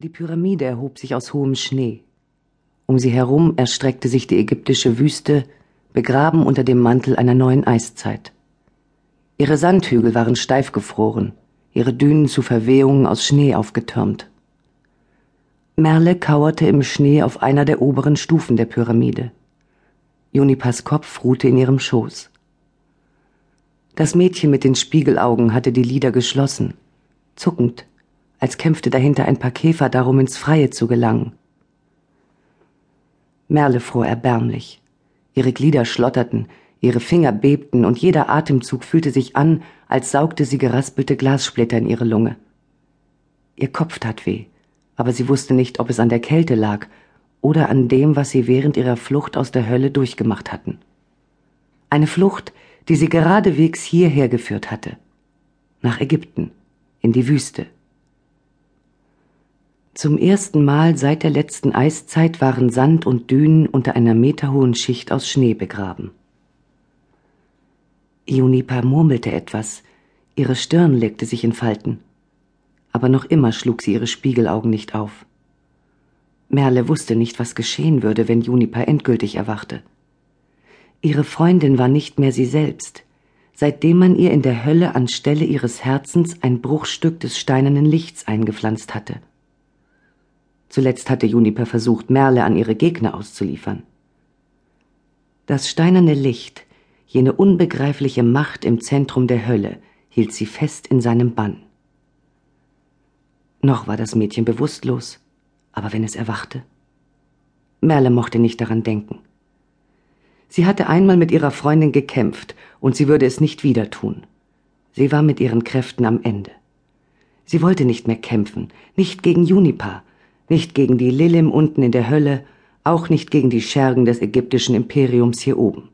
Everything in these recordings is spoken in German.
Die Pyramide erhob sich aus hohem Schnee. Um sie herum erstreckte sich die ägyptische Wüste, begraben unter dem Mantel einer neuen Eiszeit. Ihre Sandhügel waren steif gefroren, ihre Dünen zu Verwehungen aus Schnee aufgetürmt. Merle kauerte im Schnee auf einer der oberen Stufen der Pyramide. Junipas Kopf ruhte in ihrem Schoß. Das Mädchen mit den Spiegelaugen hatte die Lider geschlossen, zuckend als kämpfte dahinter ein paar Käfer darum, ins Freie zu gelangen. Merle fror erbärmlich. Ihre Glieder schlotterten, ihre Finger bebten und jeder Atemzug fühlte sich an, als saugte sie geraspelte Glassplitter in ihre Lunge. Ihr Kopf tat weh, aber sie wusste nicht, ob es an der Kälte lag oder an dem, was sie während ihrer Flucht aus der Hölle durchgemacht hatten. Eine Flucht, die sie geradewegs hierher geführt hatte. Nach Ägypten, in die Wüste. Zum ersten Mal seit der letzten Eiszeit waren Sand und Dünen unter einer meterhohen Schicht aus Schnee begraben. Juniper murmelte etwas, ihre Stirn legte sich in Falten. Aber noch immer schlug sie ihre Spiegelaugen nicht auf. Merle wusste nicht, was geschehen würde, wenn Juniper endgültig erwachte. Ihre Freundin war nicht mehr sie selbst, seitdem man ihr in der Hölle anstelle ihres Herzens ein Bruchstück des steinernen Lichts eingepflanzt hatte. Zuletzt hatte Juniper versucht, Merle an ihre Gegner auszuliefern. Das steinerne Licht, jene unbegreifliche Macht im Zentrum der Hölle, hielt sie fest in seinem Bann. Noch war das Mädchen bewusstlos, aber wenn es erwachte? Merle mochte nicht daran denken. Sie hatte einmal mit ihrer Freundin gekämpft, und sie würde es nicht wieder tun. Sie war mit ihren Kräften am Ende. Sie wollte nicht mehr kämpfen, nicht gegen Juniper, nicht gegen die Lilim unten in der Hölle, auch nicht gegen die Schergen des ägyptischen Imperiums hier oben.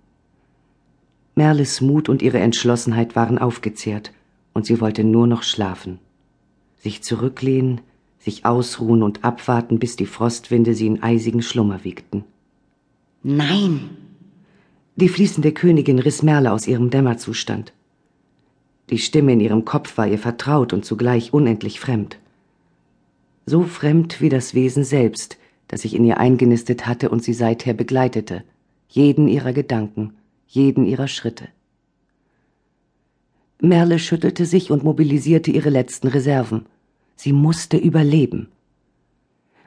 Merles Mut und ihre Entschlossenheit waren aufgezehrt, und sie wollte nur noch schlafen. Sich zurücklehnen, sich ausruhen und abwarten, bis die Frostwinde sie in eisigen Schlummer wiegten. Nein! Die fließende Königin riss Merle aus ihrem Dämmerzustand. Die Stimme in ihrem Kopf war ihr vertraut und zugleich unendlich fremd so fremd wie das Wesen selbst, das sich in ihr eingenistet hatte und sie seither begleitete, jeden ihrer Gedanken, jeden ihrer Schritte. Merle schüttelte sich und mobilisierte ihre letzten Reserven. Sie musste überleben.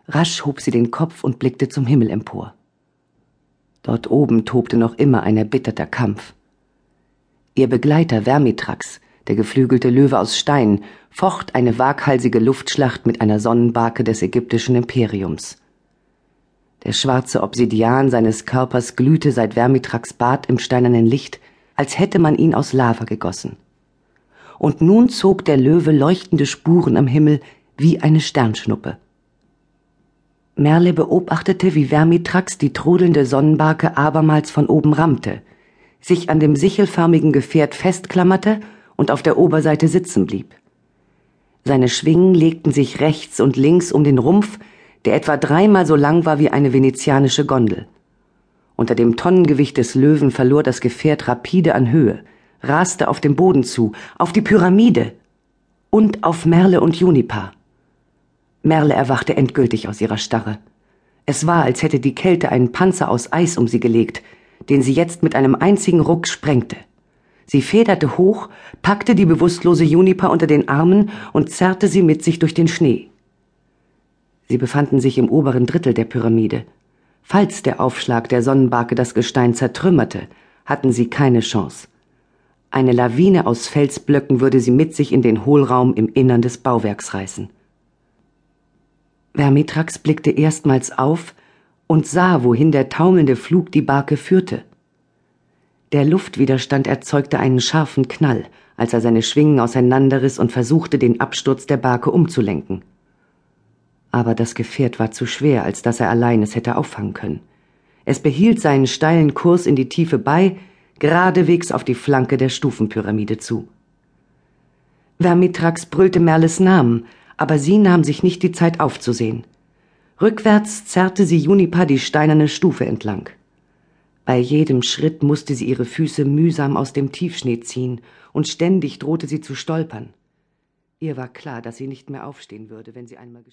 Rasch hob sie den Kopf und blickte zum Himmel empor. Dort oben tobte noch immer ein erbitterter Kampf. Ihr Begleiter Vermitrax der geflügelte Löwe aus Stein, focht eine waghalsige Luftschlacht mit einer Sonnenbarke des ägyptischen Imperiums. Der schwarze Obsidian seines Körpers glühte seit Vermitrax Bart im steinernen Licht, als hätte man ihn aus Lava gegossen. Und nun zog der Löwe leuchtende Spuren am Himmel wie eine Sternschnuppe. Merle beobachtete, wie Vermitrax die trudelnde Sonnenbarke abermals von oben rammte, sich an dem sichelförmigen Gefährt festklammerte und auf der Oberseite sitzen blieb. Seine Schwingen legten sich rechts und links um den Rumpf, der etwa dreimal so lang war wie eine venezianische Gondel. Unter dem Tonnengewicht des Löwen verlor das Gefährt rapide an Höhe, raste auf dem Boden zu, auf die Pyramide und auf Merle und Juniper. Merle erwachte endgültig aus ihrer Starre. Es war, als hätte die Kälte einen Panzer aus Eis um sie gelegt, den sie jetzt mit einem einzigen Ruck sprengte. Sie federte hoch, packte die bewusstlose Juniper unter den Armen und zerrte sie mit sich durch den Schnee. Sie befanden sich im oberen Drittel der Pyramide. Falls der Aufschlag der Sonnenbarke das Gestein zertrümmerte, hatten sie keine Chance. Eine Lawine aus Felsblöcken würde sie mit sich in den Hohlraum im Innern des Bauwerks reißen. Vermitrax blickte erstmals auf und sah, wohin der taumelnde Flug die Barke führte. Der Luftwiderstand erzeugte einen scharfen Knall, als er seine Schwingen auseinanderriss und versuchte, den Absturz der Barke umzulenken. Aber das Gefährt war zu schwer, als dass er allein es hätte auffangen können. Es behielt seinen steilen Kurs in die Tiefe bei, geradewegs auf die Flanke der Stufenpyramide zu. Vermitrax brüllte Merles Namen, aber sie nahm sich nicht die Zeit aufzusehen. Rückwärts zerrte sie Juniper die steinerne Stufe entlang. Bei jedem Schritt musste sie ihre Füße mühsam aus dem Tiefschnee ziehen, und ständig drohte sie zu stolpern. Ihr war klar, dass sie nicht mehr aufstehen würde, wenn sie einmal